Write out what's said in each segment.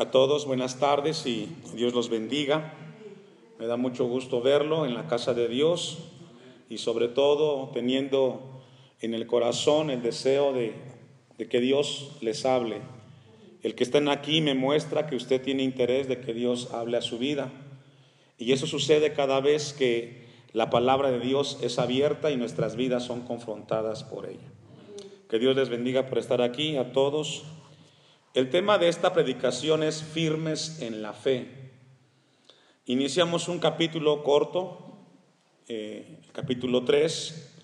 a todos, buenas tardes y Dios los bendiga. Me da mucho gusto verlo en la casa de Dios y sobre todo teniendo en el corazón el deseo de, que Dios les hable. El que estén aquí me muestra que usted tiene interés de que Dios hable a su vida. Y eso sucede cada vez que la palabra de Dios es abierta y nuestras vidas son confrontadas por ella. Que Dios les bendiga por estar aquí a todos. El tema de esta predicación es firmes en la fe. Iniciamos un capítulo corto, eh, capítulo 3.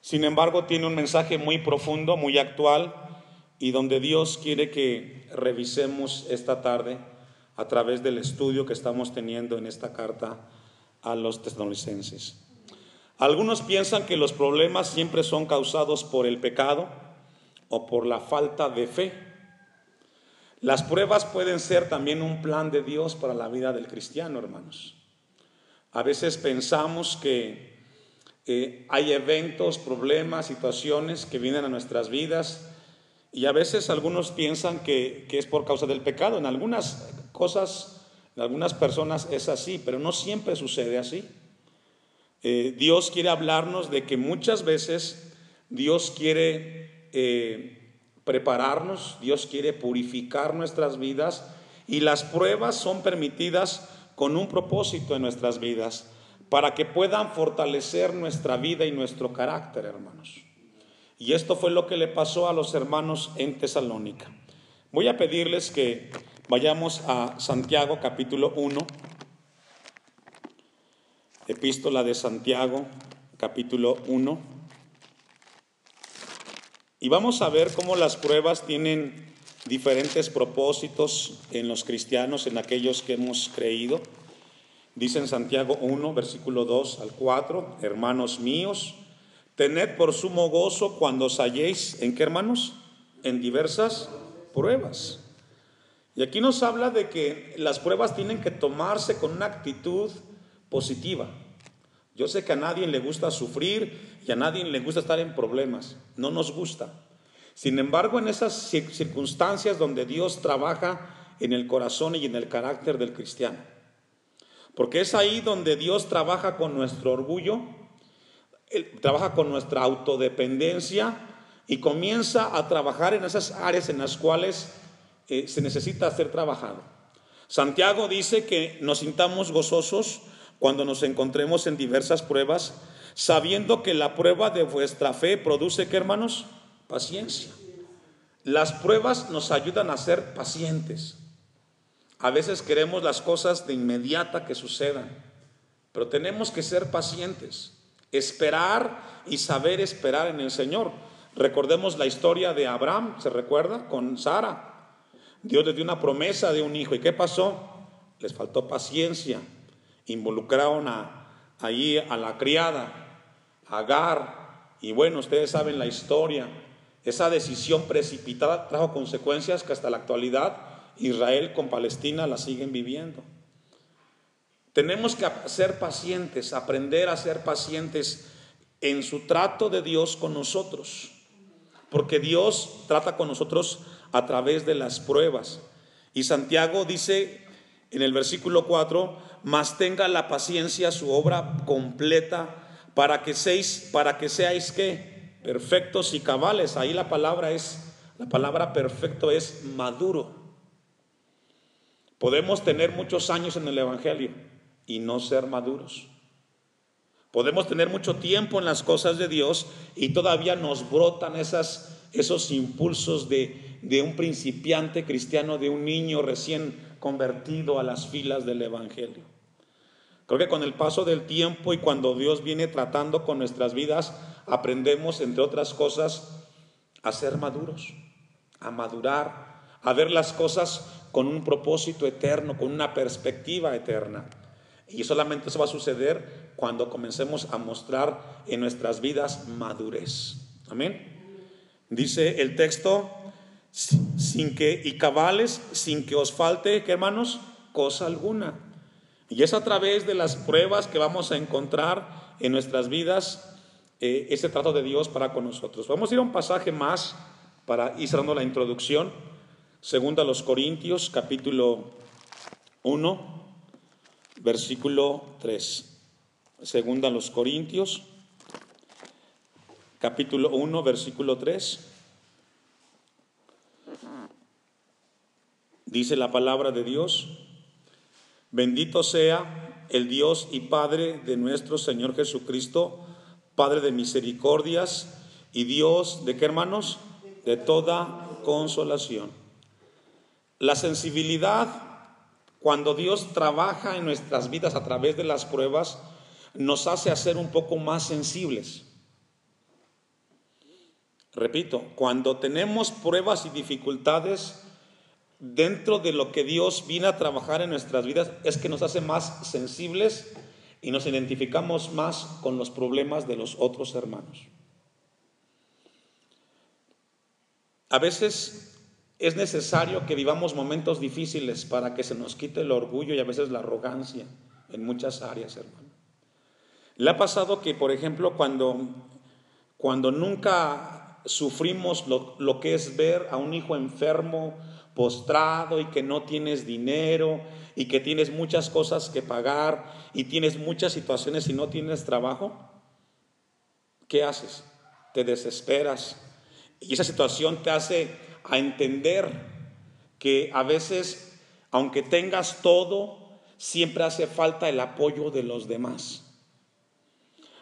Sin embargo, tiene un mensaje muy profundo, muy actual y donde Dios quiere que revisemos esta tarde a través del estudio que estamos teniendo en esta carta a los tesalonicenses. Algunos piensan que los problemas siempre son causados por el pecado o por la falta de fe. Las pruebas pueden ser también un plan de Dios para la vida del cristiano, hermanos. A veces pensamos que eh, hay eventos, problemas, situaciones que vienen a nuestras vidas y a veces algunos piensan que, es por causa del pecado. En algunas cosas, en algunas personas es así, pero no siempre sucede así. Eh, Dios quiere hablarnos de que muchas veces Dios quiere eh, prepararnos, Dios quiere purificar nuestras vidas y las pruebas son permitidas con un propósito en nuestras vidas, para que puedan fortalecer nuestra vida y nuestro carácter, hermanos. Y esto fue lo que le pasó a los hermanos en Tesalónica. Voy a pedirles que vayamos a Santiago capítulo 1, epístola de Santiago capítulo 1. Y vamos a ver cómo las pruebas tienen diferentes propósitos en los cristianos, en aquellos que hemos creído. Dice en Santiago 1, versículo 2 al 4, hermanos míos, tened por sumo gozo cuando os halléis, ¿en qué hermanos? En diversas pruebas. Y aquí nos habla de que las pruebas tienen que tomarse con una actitud positiva. Yo sé que a nadie le gusta sufrir y a nadie le gusta estar en problemas. No nos gusta. Sin embargo, en esas circunstancias donde Dios trabaja en el corazón y en el carácter del cristiano. Porque es ahí donde Dios trabaja con nuestro orgullo, trabaja con nuestra autodependencia y comienza a trabajar en esas áreas en las cuales eh, se necesita ser trabajado. Santiago dice que nos sintamos gozosos cuando nos encontremos en diversas pruebas, sabiendo que la prueba de vuestra fe produce, ¿qué hermanos? Paciencia. Las pruebas nos ayudan a ser pacientes. A veces queremos las cosas de inmediata que sucedan, pero tenemos que ser pacientes, esperar y saber esperar en el Señor. Recordemos la historia de Abraham, ¿se recuerda? Con Sara. Dios le dio una promesa de un hijo. ¿Y qué pasó? Les faltó paciencia involucraron a, allí a la criada, Agar, y bueno, ustedes saben la historia. Esa decisión precipitada trajo consecuencias que hasta la actualidad Israel con Palestina la siguen viviendo. Tenemos que ser pacientes, aprender a ser pacientes en su trato de Dios con nosotros, porque Dios trata con nosotros a través de las pruebas. Y Santiago dice en el versículo 4, mas tenga la paciencia su obra completa para que seáis, para que seáis que perfectos y cabales. Ahí la palabra es, la palabra perfecto es maduro. Podemos tener muchos años en el Evangelio y no ser maduros. Podemos tener mucho tiempo en las cosas de Dios y todavía nos brotan esos impulsos de, de un principiante cristiano, de un niño recién convertido a las filas del Evangelio. Creo que con el paso del tiempo y cuando Dios viene tratando con nuestras vidas, aprendemos, entre otras cosas, a ser maduros, a madurar, a ver las cosas con un propósito eterno, con una perspectiva eterna. Y solamente eso va a suceder cuando comencemos a mostrar en nuestras vidas madurez. Amén. Dice el texto, sin que, y cabales, sin que os falte, ¿qué hermanos? Cosa alguna. Y es a través de las pruebas que vamos a encontrar en nuestras vidas eh, ese trato de Dios para con nosotros. Vamos a ir a un pasaje más para ir cerrando la introducción. Segunda a los Corintios, capítulo 1, versículo 3. Segunda a los Corintios, capítulo 1, versículo 3. Dice la palabra de Dios, bendito sea el Dios y Padre de nuestro Señor Jesucristo, Padre de misericordias y Dios de qué hermanos? De toda consolación. La sensibilidad, cuando Dios trabaja en nuestras vidas a través de las pruebas, nos hace hacer un poco más sensibles. Repito, cuando tenemos pruebas y dificultades, dentro de lo que Dios viene a trabajar en nuestras vidas es que nos hace más sensibles y nos identificamos más con los problemas de los otros hermanos. A veces es necesario que vivamos momentos difíciles para que se nos quite el orgullo y a veces la arrogancia en muchas áreas, hermano. Le ha pasado que, por ejemplo, cuando, cuando nunca sufrimos lo, lo que es ver a un hijo enfermo, postrado y que no tienes dinero y que tienes muchas cosas que pagar y tienes muchas situaciones y no tienes trabajo, ¿qué haces? Te desesperas. Y esa situación te hace a entender que a veces, aunque tengas todo, siempre hace falta el apoyo de los demás.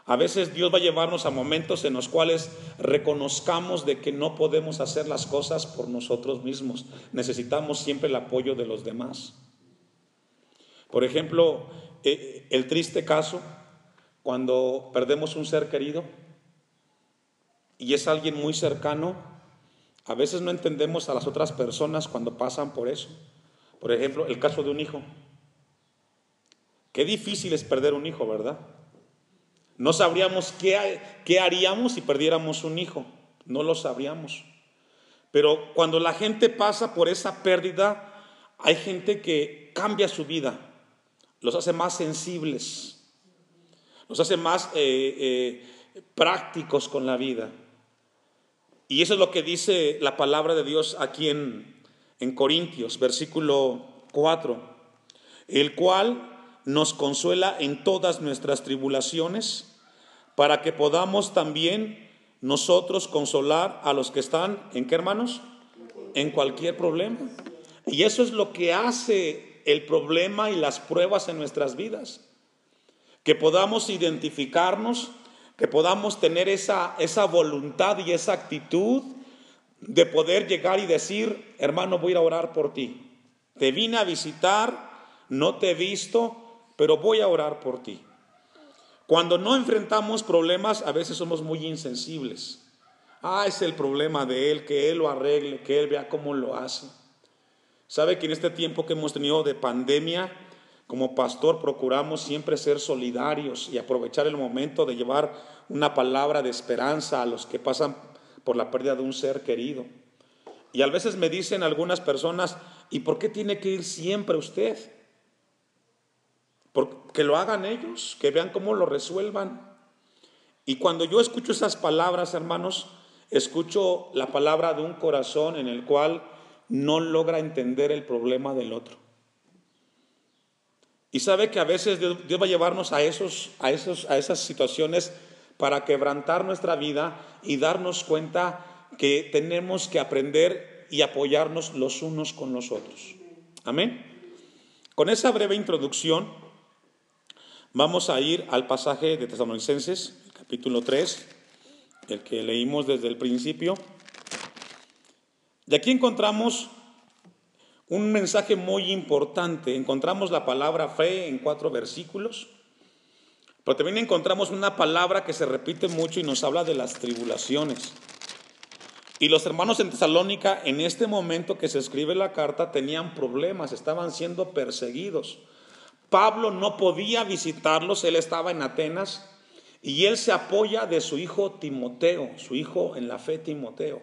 A veces Dios va a llevarnos a momentos en los cuales reconozcamos de que no podemos hacer las cosas por nosotros mismos. Necesitamos siempre el apoyo de los demás. Por ejemplo, eh, el triste caso cuando perdemos un ser querido y es alguien muy cercano, a veces no entendemos a las otras personas cuando pasan por eso. Por ejemplo, el caso de un hijo. Qué difícil es perder un hijo, ¿verdad? No sabríamos qué, qué haríamos si perdiéramos un hijo. No lo sabríamos. Pero cuando la gente pasa por esa pérdida, hay gente que cambia su vida, los hace más sensibles, los hace más eh, eh, prácticos con la vida. Y eso es lo que dice la palabra de Dios aquí en, en Corintios, versículo 4, el cual nos consuela en todas nuestras tribulaciones para que podamos también nosotros consolar a los que están, ¿en qué hermanos? En cualquier problema. Y eso es lo que hace el problema y las pruebas en nuestras vidas. Que podamos identificarnos, que podamos tener esa, esa voluntad y esa actitud de poder llegar y decir, hermano, voy a orar por ti. Te vine a visitar, no te he visto, pero voy a orar por ti. Cuando no enfrentamos problemas, a veces somos muy insensibles. Ah, es el problema de él, que él lo arregle, que él vea cómo lo hace. Sabe que en este tiempo que hemos tenido de pandemia, como pastor procuramos siempre ser solidarios y aprovechar el momento de llevar una palabra de esperanza a los que pasan por la pérdida de un ser querido. Y a veces me dicen algunas personas, ¿y por qué tiene que ir siempre usted? Que lo hagan ellos, que vean cómo lo resuelvan. Y cuando yo escucho esas palabras, hermanos, escucho la palabra de un corazón en el cual no logra entender el problema del otro. Y sabe que a veces Dios, va a llevarnos a, esos, a, esos, a esas situaciones para quebrantar nuestra vida y darnos cuenta que tenemos que aprender y apoyarnos los unos con los otros. Amén. Con esa breve introducción, Vamos a ir al pasaje de Tesalonicenses, capítulo 3, el que leímos desde el principio. Y aquí encontramos un mensaje muy importante. Encontramos la palabra fe en cuatro versículos, pero también encontramos una palabra que se repite mucho y nos habla de las tribulaciones. Y los hermanos en Tesalónica, en este momento que se escribe la carta, tenían problemas, estaban siendo perseguidos. Pablo no podía visitarlos, él estaba en Atenas y él se apoya de su hijo Timoteo, su hijo en la fe Timoteo.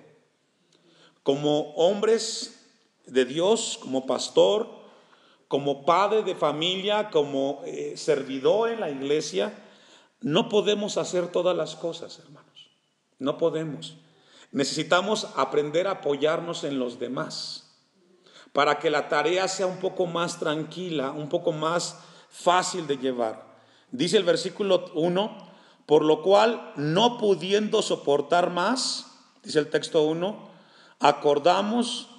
Como hombres de Dios, como pastor, como padre de familia, como eh, servidor en la iglesia, no podemos hacer todas las cosas, hermanos. No podemos. Necesitamos aprender a apoyarnos en los demás. Para que la tarea sea un poco más tranquila, un poco más fácil de llevar. Dice el versículo 1, por lo cual, no pudiendo soportar más, dice el texto 1, acordamos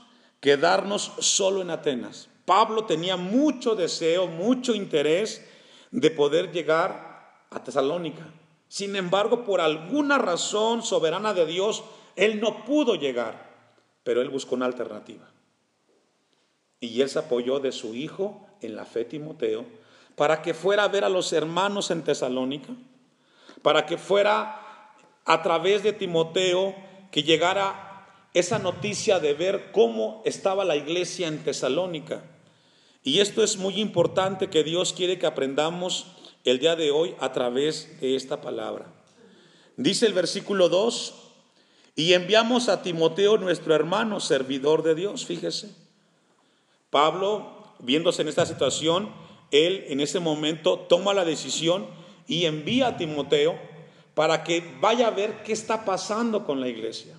quedarnos solo en Atenas. Pablo tenía mucho deseo, mucho interés de poder llegar a Tesalónica. Sin embargo, por alguna razón soberana de Dios, él no pudo llegar, pero él buscó una alternativa. Y él se apoyó de su hijo en la fe Timoteo para que fuera a ver a los hermanos en Tesalónica, para que fuera a través de Timoteo que llegara esa noticia de ver cómo estaba la iglesia en Tesalónica. Y esto es muy importante que Dios quiere que aprendamos el día de hoy a través de esta palabra. Dice el versículo 2, y enviamos a Timoteo, nuestro hermano, servidor de Dios, fíjese. Pablo, viéndose en esta situación, él en ese momento toma la decisión y envía a Timoteo para que vaya a ver qué está pasando con la iglesia,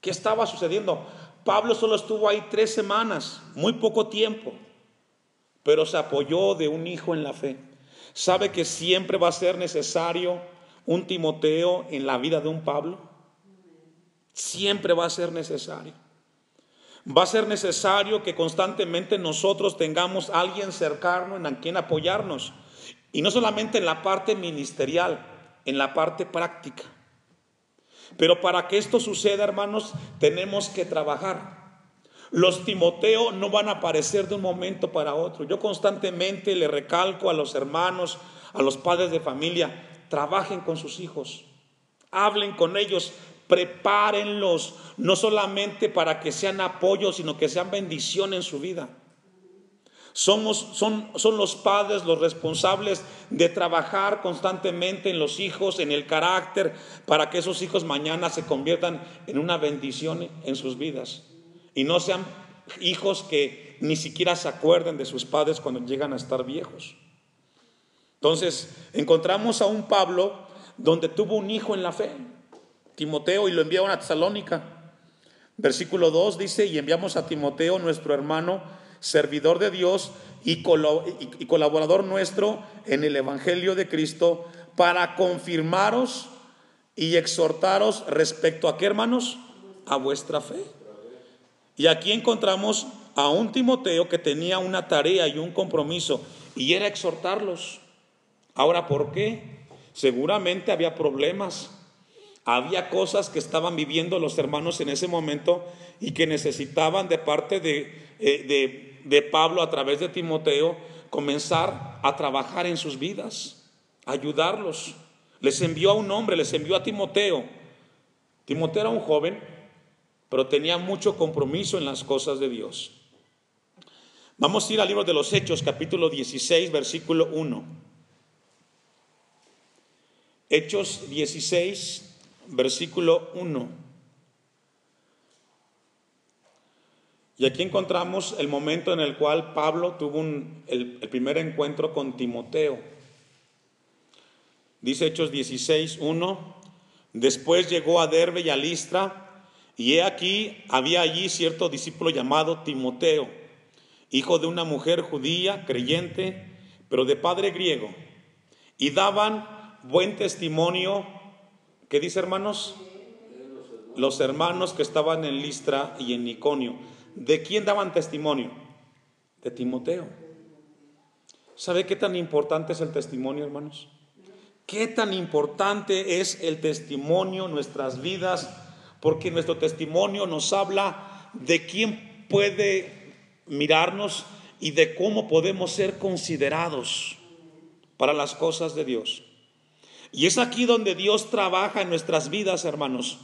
qué estaba sucediendo. Pablo solo estuvo ahí tres semanas, muy poco tiempo, pero se apoyó de un hijo en la fe. ¿Sabe que siempre va a ser necesario un Timoteo en la vida de un Pablo? Siempre va a ser necesario. Va a ser necesario que constantemente nosotros tengamos a alguien cercano en quien apoyarnos. Y no solamente en la parte ministerial, en la parte práctica. Pero para que esto suceda, hermanos, tenemos que trabajar. Los Timoteo no van a aparecer de un momento para otro. Yo constantemente le recalco a los hermanos, a los padres de familia, trabajen con sus hijos, hablen con ellos, prepárenlos, no solamente para que sean apoyo, sino que sean bendición en su vida. Somos, son, son los padres los responsables de trabajar constantemente en los hijos, en el carácter, para que esos hijos mañana se conviertan en una bendición en sus vidas. Y no sean hijos que ni siquiera se acuerden de sus padres cuando llegan a estar viejos. Entonces, encontramos a un Pablo donde tuvo un hijo en la fe. Timoteo y lo enviaron a Tesalónica. Versículo 2 dice, y enviamos a Timoteo, nuestro hermano, servidor de Dios y, colaborador nuestro en el Evangelio de Cristo, para confirmaros y exhortaros respecto a qué hermanos? A vuestra fe. Y aquí encontramos a un Timoteo que tenía una tarea y un compromiso, y era exhortarlos. Ahora, ¿por qué? Seguramente había problemas, había cosas que estaban viviendo los hermanos en ese momento y que necesitaban de parte eh, de, Pablo a través de Timoteo comenzar a trabajar en sus vidas, ayudarlos. Les envió a un hombre, les envió a Timoteo. Timoteo era un joven, pero tenía mucho compromiso en las cosas de Dios. Vamos a ir al libro de los Hechos, capítulo 16, versículo 1. Hechos 16, versículo 1. Y aquí encontramos el momento en el cual Pablo tuvo el, primer encuentro con Timoteo. Dice Hechos 16, 1. Después llegó a Derbe y a Listra, y he aquí, había allí cierto discípulo llamado Timoteo, hijo de una mujer judía, creyente, pero de padre griego, y daban buen testimonio ¿Qué dice hermanos? Los hermanos que estaban en Listra y en Iconio. ¿De quién daban testimonio? De Timoteo. ¿Sabe qué tan importante es el testimonio, hermanos? ¿Qué tan importante es el testimonio en nuestras vidas? Porque nuestro testimonio nos habla de quién puede mirarnos y de cómo podemos ser considerados para las cosas de Dios. Y es aquí donde Dios trabaja en nuestras vidas, hermanos.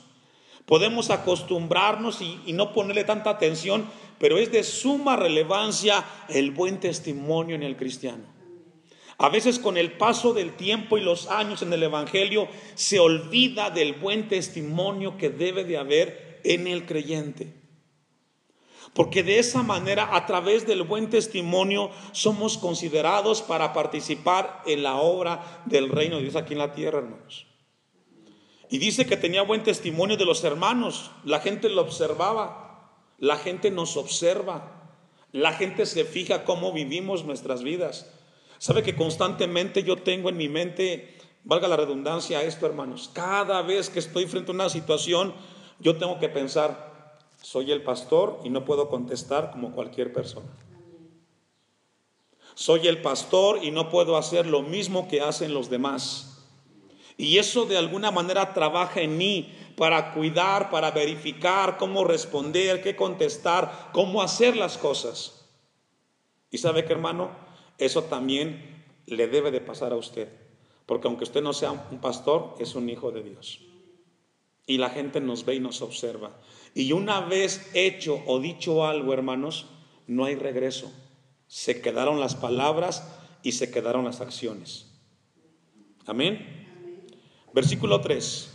Podemos acostumbrarnos y, no ponerle tanta atención, pero es de suma relevancia el buen testimonio en el cristiano. A veces con el paso del tiempo y los años en el Evangelio se olvida del buen testimonio que debe de haber en el creyente. Porque de esa manera, a través del buen testimonio, somos considerados para participar en la obra del reino de Dios aquí en la tierra, hermanos. Y dice que tenía buen testimonio de los hermanos. La gente lo observaba. La gente nos observa. La gente se fija cómo vivimos nuestras vidas. Sabe que constantemente yo tengo en mi mente, valga la redundancia, esto hermanos, cada vez que estoy frente a una situación, yo tengo que pensar, soy el pastor y no puedo contestar como cualquier persona. Soy el pastor y no puedo hacer lo mismo que hacen los demás. Y eso de alguna manera trabaja en mí para cuidar, para verificar cómo responder, qué contestar, cómo hacer las cosas. Y sabe que hermano, eso también le debe de pasar a usted. Porque aunque usted no sea un pastor, es un hijo de Dios. Y la gente nos ve y nos observa. Y una vez hecho o dicho algo, hermanos, no hay regreso. Se quedaron las palabras y se quedaron las acciones. Amén. Versículo 3.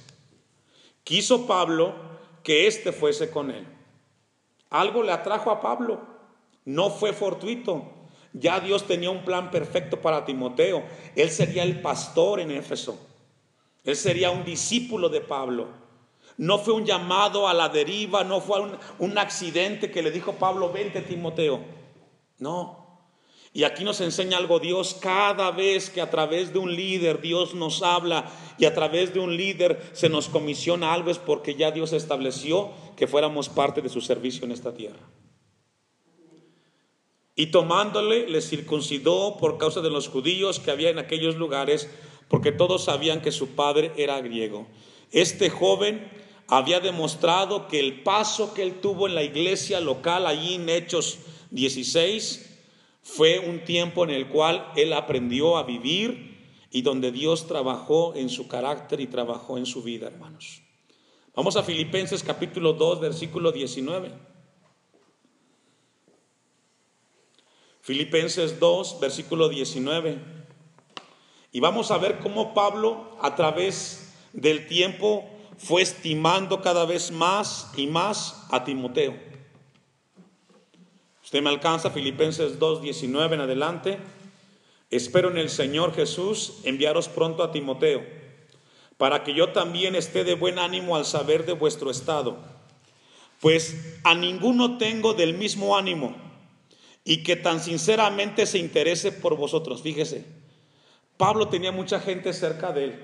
Quiso Pablo que éste fuese con él. Algo le atrajo a Pablo. No fue fortuito. Ya Dios tenía un plan perfecto para Timoteo. Él sería el pastor en Éfeso. Él sería un discípulo de Pablo. No fue un llamado a la deriva, no fue un, un accidente que le dijo Pablo, vente Timoteo. No, y aquí nos enseña algo Dios cada vez que a través de un líder Dios nos habla y a través de un líder se nos comisiona algo es porque ya Dios estableció que fuéramos parte de su servicio en esta tierra. Y tomándole, le circuncidó por causa de los judíos que había en aquellos lugares, porque todos sabían que su padre era griego. Este joven había demostrado que el paso que él tuvo en la iglesia local, allí en Hechos 16, fue un tiempo en el cual él aprendió a vivir y donde Dios trabajó en su carácter y trabajó en su vida, hermanos. Vamos a Filipenses capítulo 2, versículo 19. Filipenses 2, versículo 19. Y vamos a ver cómo Pablo a través del tiempo fue estimando cada vez más y más a Timoteo. Usted me alcanza Filipenses 2, 19 en adelante. Espero en el Señor Jesús enviaros pronto a Timoteo, para que yo también esté de buen ánimo al saber de vuestro estado. Pues a ninguno tengo del mismo ánimo y que tan sinceramente se interese por vosotros. Fíjese, Pablo tenía mucha gente cerca de él.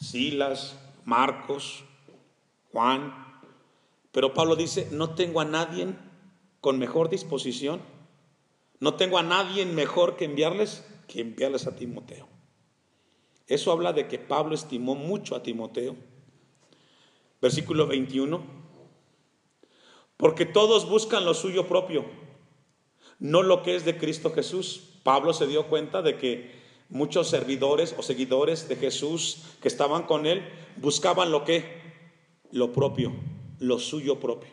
Silas, Marcos, Juan. Pero Pablo dice, no tengo a nadie con mejor disposición. No tengo a nadie mejor que enviarles que enviarles a Timoteo. Eso habla de que Pablo estimó mucho a Timoteo. Versículo 21. Porque todos buscan lo suyo propio, no lo que es de Cristo Jesús. Pablo se dio cuenta de que muchos servidores o seguidores de Jesús que estaban con él buscaban lo que, lo propio, lo suyo propio.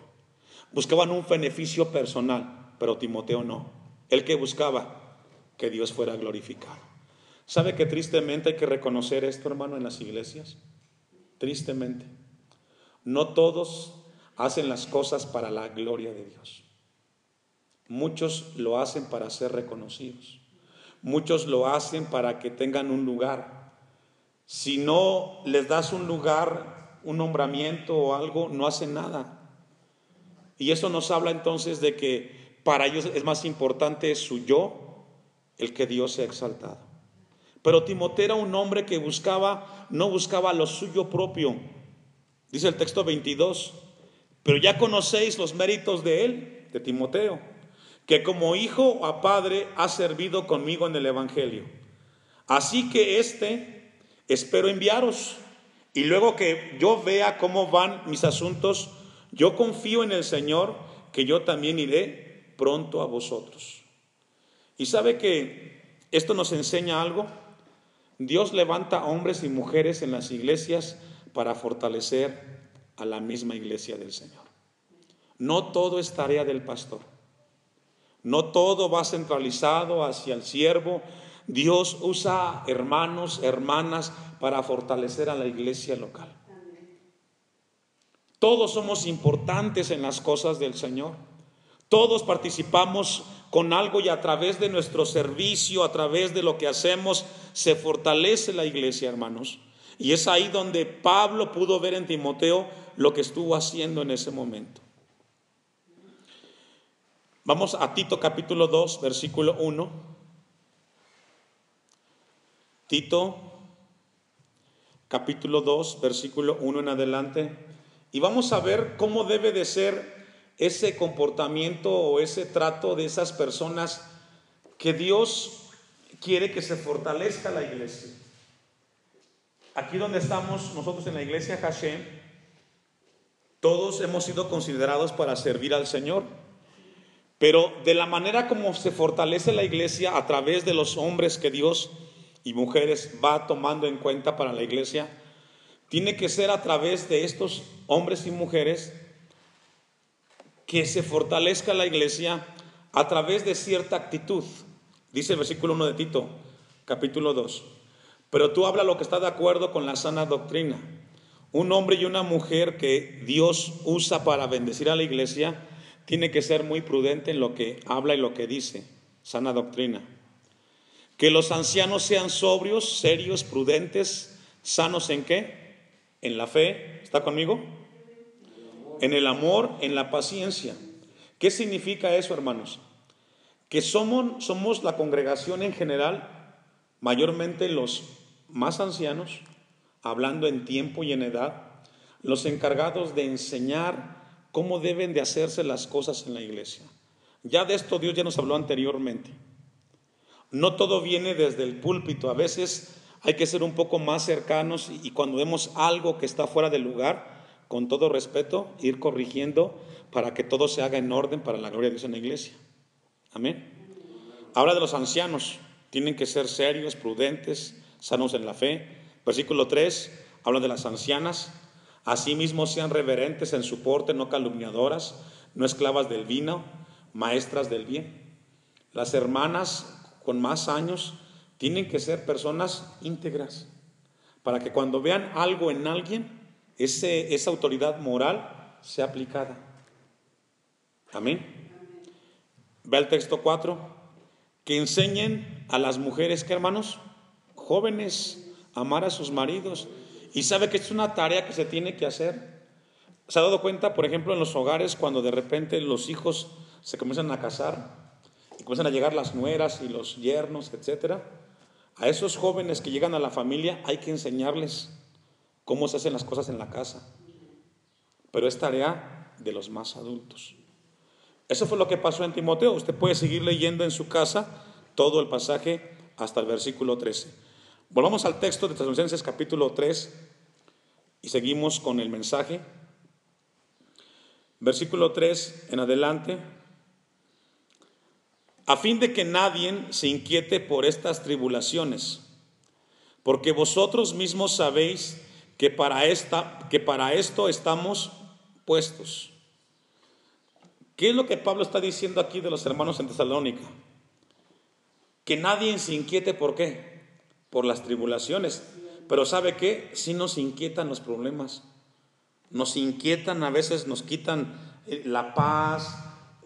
Buscaban un beneficio personal, pero Timoteo no. El que buscaba que Dios fuera glorificado. ¿Sabe que tristemente hay que reconocer esto, hermano, en las iglesias? Tristemente. No todos hacen las cosas para la gloria de Dios. Muchos lo hacen para ser reconocidos. Muchos lo hacen para que tengan un lugar. Si no les das un lugar, un nombramiento o algo, no hacen nada. Y eso nos habla entonces de que para ellos es más importante su yo, el que Dios sea exaltado. Pero Timoteo era un hombre que buscaba, no buscaba lo suyo propio. Dice el texto 22, pero ya conocéis los méritos de él, de Timoteo, que como hijo a padre ha servido conmigo en el Evangelio. Así que este espero enviaros y luego que yo vea cómo van mis asuntos, yo confío en el Señor que yo también iré pronto a vosotros. Y sabe que esto nos enseña algo. Dios levanta hombres y mujeres en las iglesias para fortalecer a la misma iglesia del Señor. No todo es tarea del pastor. No todo va centralizado hacia el siervo. Dios usa hermanos, hermanas para fortalecer a la iglesia local. Todos somos importantes en las cosas del Señor. Todos participamos con algo y a través de nuestro servicio, a través de lo que hacemos, se fortalece la iglesia, hermanos. Y es ahí donde Pablo pudo ver en Timoteo lo que estuvo haciendo en ese momento. Vamos a Tito capítulo 2, versículo 1. Tito capítulo 2, versículo 1 en adelante. Y vamos a ver cómo debe de ser ese comportamiento o ese trato de esas personas que Dios quiere que se fortalezca la iglesia. Aquí donde estamos nosotros en la iglesia Hashem, todos hemos sido considerados para servir al Señor. Pero de la manera como se fortalece la iglesia a través de los hombres que Dios y mujeres va tomando en cuenta para la iglesia, tiene que ser a través de estos hombres y mujeres que se fortalezca la iglesia a través de cierta actitud. Dice el versículo 1 de Tito, capítulo 2. Pero tú habla lo que está de acuerdo con la sana doctrina. Un hombre y una mujer que Dios usa para bendecir a la iglesia tiene que ser muy prudente en lo que habla y lo que dice. Sana doctrina. Que los ancianos sean sobrios, serios, prudentes, sanos en qué? En la fe. ¿Está conmigo? En el amor, en la paciencia. ¿Qué significa eso, hermanos? Que somos, somos la congregación en general, mayormente los más ancianos, hablando en tiempo y en edad, los encargados de enseñar cómo deben de hacerse las cosas en la iglesia. Ya de esto Dios ya nos habló anteriormente. No todo viene desde el púlpito, a veces hay que ser un poco más cercanos y cuando vemos algo que está fuera del lugar, con todo respeto, ir corrigiendo para que todo se haga en orden para la gloria de Dios en la iglesia. Amén. Habla de los ancianos, tienen que ser serios, prudentes, sanos en la fe. Versículo 3 habla de las ancianas. Asimismo sean reverentes en su porte, no calumniadoras, no esclavas del vino, maestras del bien. Las hermanas con más años tienen que ser personas íntegras, para que cuando vean algo en alguien, ese, esa autoridad moral sea aplicada. Amén. Ve al texto 4, que enseñen a las mujeres, que hermanos? jóvenes, amar a sus maridos. Y sabe que es una tarea que se tiene que hacer. ¿Se ha dado cuenta, por ejemplo, en los hogares cuando de repente los hijos se comienzan a casar y comienzan a llegar las nueras y los yernos, etcétera? A esos jóvenes que llegan a la familia hay que enseñarles cómo se hacen las cosas en la casa. Pero es tarea de los más adultos. Eso fue lo que pasó en Timoteo. Usted puede seguir leyendo en su casa todo el pasaje hasta el versículo 13. Volvamos al texto de Tesalonicenses capítulo 3 y seguimos con el mensaje. Versículo 3 en adelante. A fin de que nadie se inquiete por estas tribulaciones, porque vosotros mismos sabéis que para, esta, que para esto estamos puestos. ¿Qué es lo que Pablo está diciendo aquí de los hermanos en Tesalónica? Que nadie se inquiete por qué por las tribulaciones. Pero ¿sabe qué? Sí nos inquietan los problemas. Nos inquietan, a veces nos quitan eh, la paz,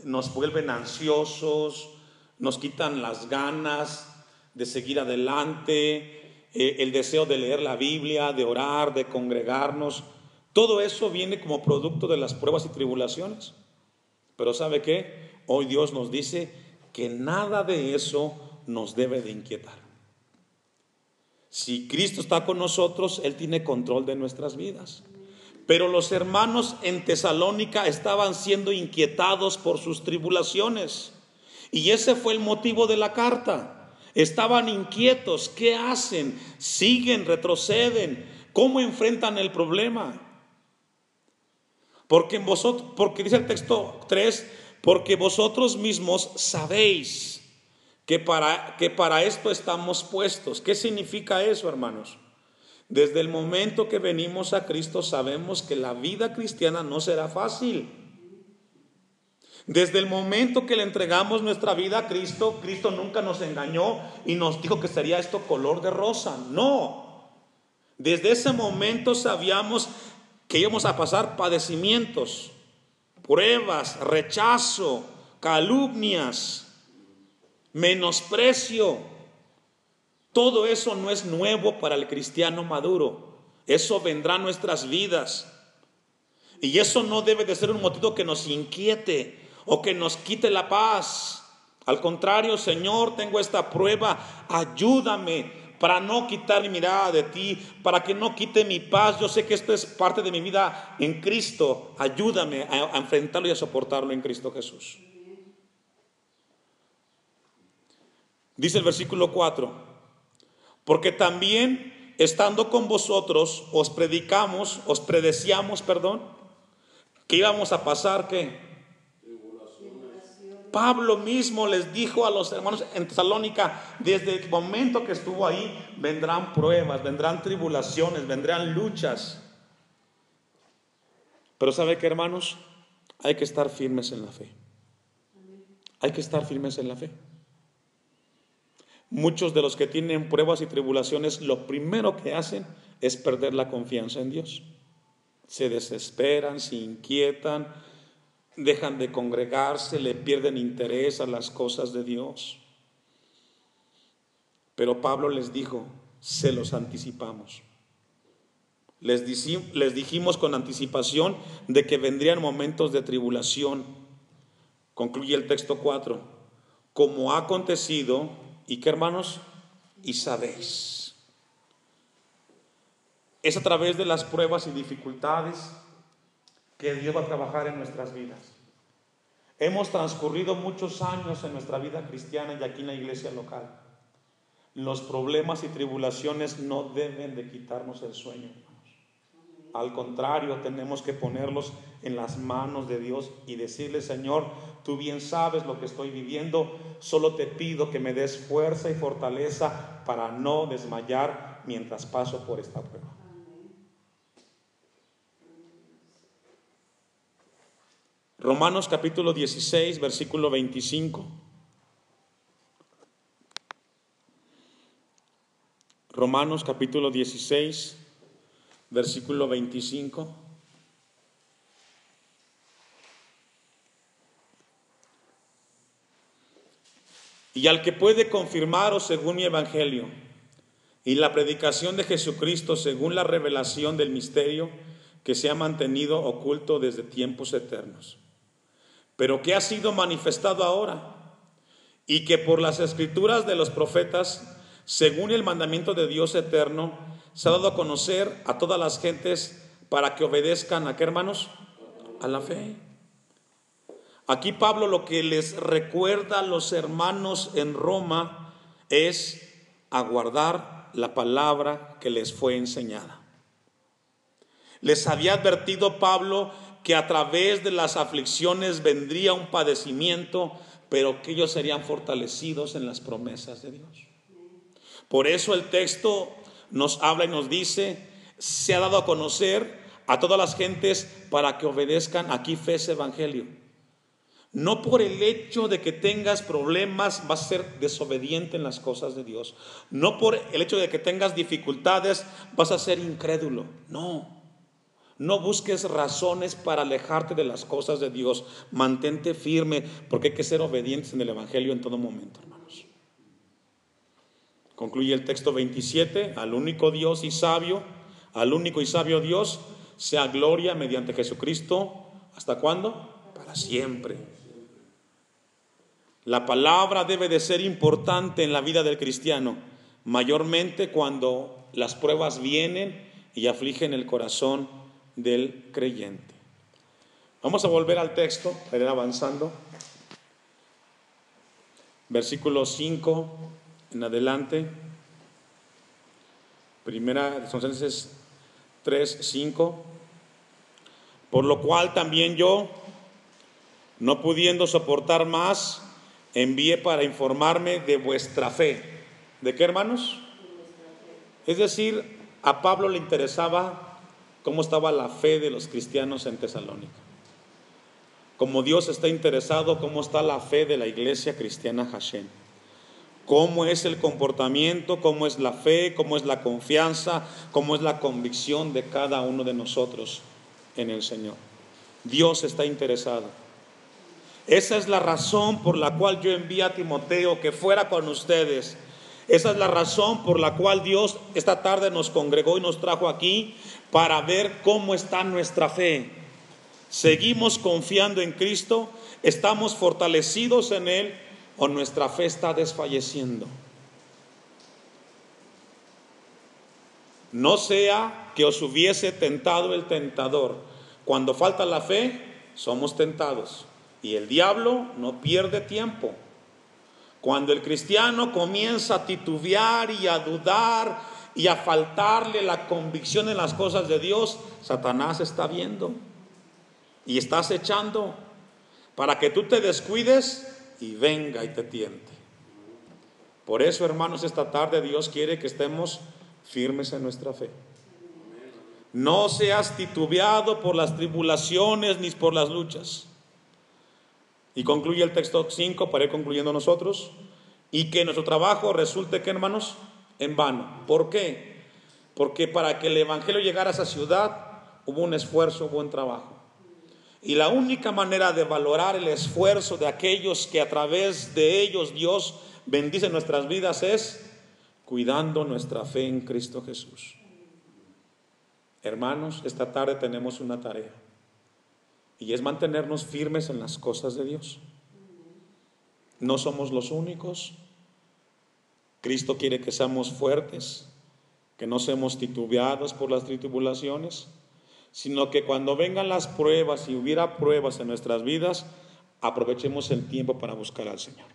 nos vuelven ansiosos, nos quitan las ganas de seguir adelante, eh, el deseo de leer la Biblia, de orar, de congregarnos. Todo eso viene como producto de las pruebas y tribulaciones. Pero ¿sabe qué? Hoy Dios nos dice que nada de eso nos debe de inquietar. Si Cristo está con nosotros, Él tiene control de nuestras vidas. Pero los hermanos en Tesalónica estaban siendo inquietados por sus tribulaciones. Y ese fue el motivo de la carta. Estaban inquietos. ¿Qué hacen? ¿Siguen? ¿Retroceden? ¿Cómo enfrentan el problema? Porque, en vosotros, porque dice el texto 3, porque vosotros mismos sabéis que para, que para esto estamos puestos. ¿Qué significa eso, hermanos? Desde el momento que venimos a Cristo sabemos que la vida cristiana no será fácil. Desde el momento que le entregamos nuestra vida a Cristo, Cristo nunca nos engañó y nos dijo que sería esto color de rosa. No. Desde ese momento sabíamos que íbamos a pasar padecimientos, pruebas, rechazo, calumnias, menosprecio. Todo eso no es nuevo para el cristiano maduro. Eso vendrá a nuestras vidas. Y eso no debe de ser un motivo que nos inquiete o que nos quite la paz. Al contrario, Señor, tengo esta prueba, ayúdame para no quitar mi mirada de ti, para que no quite mi paz. Yo sé que esto es parte de mi vida en Cristo. Ayúdame a, enfrentarlo y a soportarlo en Cristo Jesús. Dice el versículo 4, porque también estando con vosotros os predicamos, os predeciamos, perdón, que íbamos a pasar que Pablo mismo les dijo a los hermanos en Tesalónica, desde el momento que estuvo ahí, vendrán pruebas, vendrán tribulaciones, vendrán luchas. Pero ¿sabe qué, hermanos? Hay que estar firmes en la fe. Hay que estar firmes en la fe. Muchos de los que tienen pruebas y tribulaciones, lo primero que hacen es perder la confianza en Dios. Se desesperan, se inquietan, dejan de congregarse, le pierden interés a las cosas de Dios. Pero Pablo les dijo, se los anticipamos. Les, dijimos con anticipación de que vendrían momentos de tribulación. Concluye el texto 4. Como ha acontecido, ¿y qué hermanos? Y sabéis. Es a través de las pruebas y dificultades que Dios va a trabajar en nuestras vidas. Hemos transcurrido muchos años en nuestra vida cristiana y aquí en la iglesia local. Los problemas y tribulaciones no deben de quitarnos el sueño. Al contrario, tenemos que ponerlos en las manos de Dios y decirle, Señor, tú bien sabes lo que estoy viviendo, solo te pido que me des fuerza y fortaleza para no desmayar mientras paso por esta prueba. Romanos capítulo 16, versículo 25. Romanos capítulo 16, versículo 25. Y al que puede confirmaros según mi evangelio y la predicación de Jesucristo según la revelación del misterio que se ha mantenido oculto desde tiempos eternos pero que ha sido manifestado ahora y que por las escrituras de los profetas, según el mandamiento de Dios eterno, se ha dado a conocer a todas las gentes para que obedezcan a qué hermanos? A la fe. Aquí Pablo lo que les recuerda a los hermanos en Roma es aguardar la palabra que les fue enseñada. Les había advertido Pablo que a través de las aflicciones vendría un padecimiento, pero que ellos serían fortalecidos en las promesas de Dios. Por eso el texto nos habla y nos dice, se ha dado a conocer a todas las gentes para que obedezcan aquí fe ese evangelio. No por el hecho de que tengas problemas vas a ser desobediente en las cosas de Dios. No por el hecho de que tengas dificultades vas a ser incrédulo. No. No busques razones para alejarte de las cosas de Dios. Mantente firme porque hay que ser obedientes en el Evangelio en todo momento, hermanos. Concluye el texto 27. Al único Dios y sabio, al único y sabio Dios, sea gloria mediante Jesucristo. ¿Hasta cuándo? Para siempre. La palabra debe de ser importante en la vida del cristiano, mayormente cuando las pruebas vienen y afligen el corazón del creyente. Vamos a volver al texto para ir avanzando. Versículo 5 en adelante. Primera de 3, 5. Por lo cual también yo, no pudiendo soportar más, envié para informarme de vuestra fe. ¿De qué hermanos? Es decir, a Pablo le interesaba cómo estaba la fe de los cristianos en Tesalónica. Como Dios está interesado, cómo está la fe de la iglesia cristiana Hashem. Cómo es el comportamiento, cómo es la fe, cómo es la confianza, cómo es la convicción de cada uno de nosotros en el Señor. Dios está interesado. Esa es la razón por la cual yo envié a Timoteo que fuera con ustedes esa es la razón por la cual Dios esta tarde nos congregó y nos trajo aquí para ver cómo está nuestra fe. ¿Seguimos confiando en Cristo? ¿Estamos fortalecidos en Él o nuestra fe está desfalleciendo? No sea que os hubiese tentado el tentador. Cuando falta la fe, somos tentados. Y el diablo no pierde tiempo. Cuando el cristiano comienza a titubear y a dudar y a faltarle la convicción en las cosas de Dios, Satanás está viendo y estás echando para que tú te descuides y venga y te tiente. Por eso, hermanos, esta tarde Dios quiere que estemos firmes en nuestra fe. No seas titubeado por las tribulaciones ni por las luchas. Y concluye el texto 5 para ir concluyendo nosotros. Y que nuestro trabajo resulte que, hermanos, en vano. ¿Por qué? Porque para que el Evangelio llegara a esa ciudad hubo un esfuerzo, un trabajo. Y la única manera de valorar el esfuerzo de aquellos que a través de ellos Dios bendice nuestras vidas es cuidando nuestra fe en Cristo Jesús. Hermanos, esta tarde tenemos una tarea y es mantenernos firmes en las cosas de Dios. No somos los únicos. Cristo quiere que seamos fuertes, que no seamos titubeados por las tribulaciones, sino que cuando vengan las pruebas y hubiera pruebas en nuestras vidas, aprovechemos el tiempo para buscar al Señor.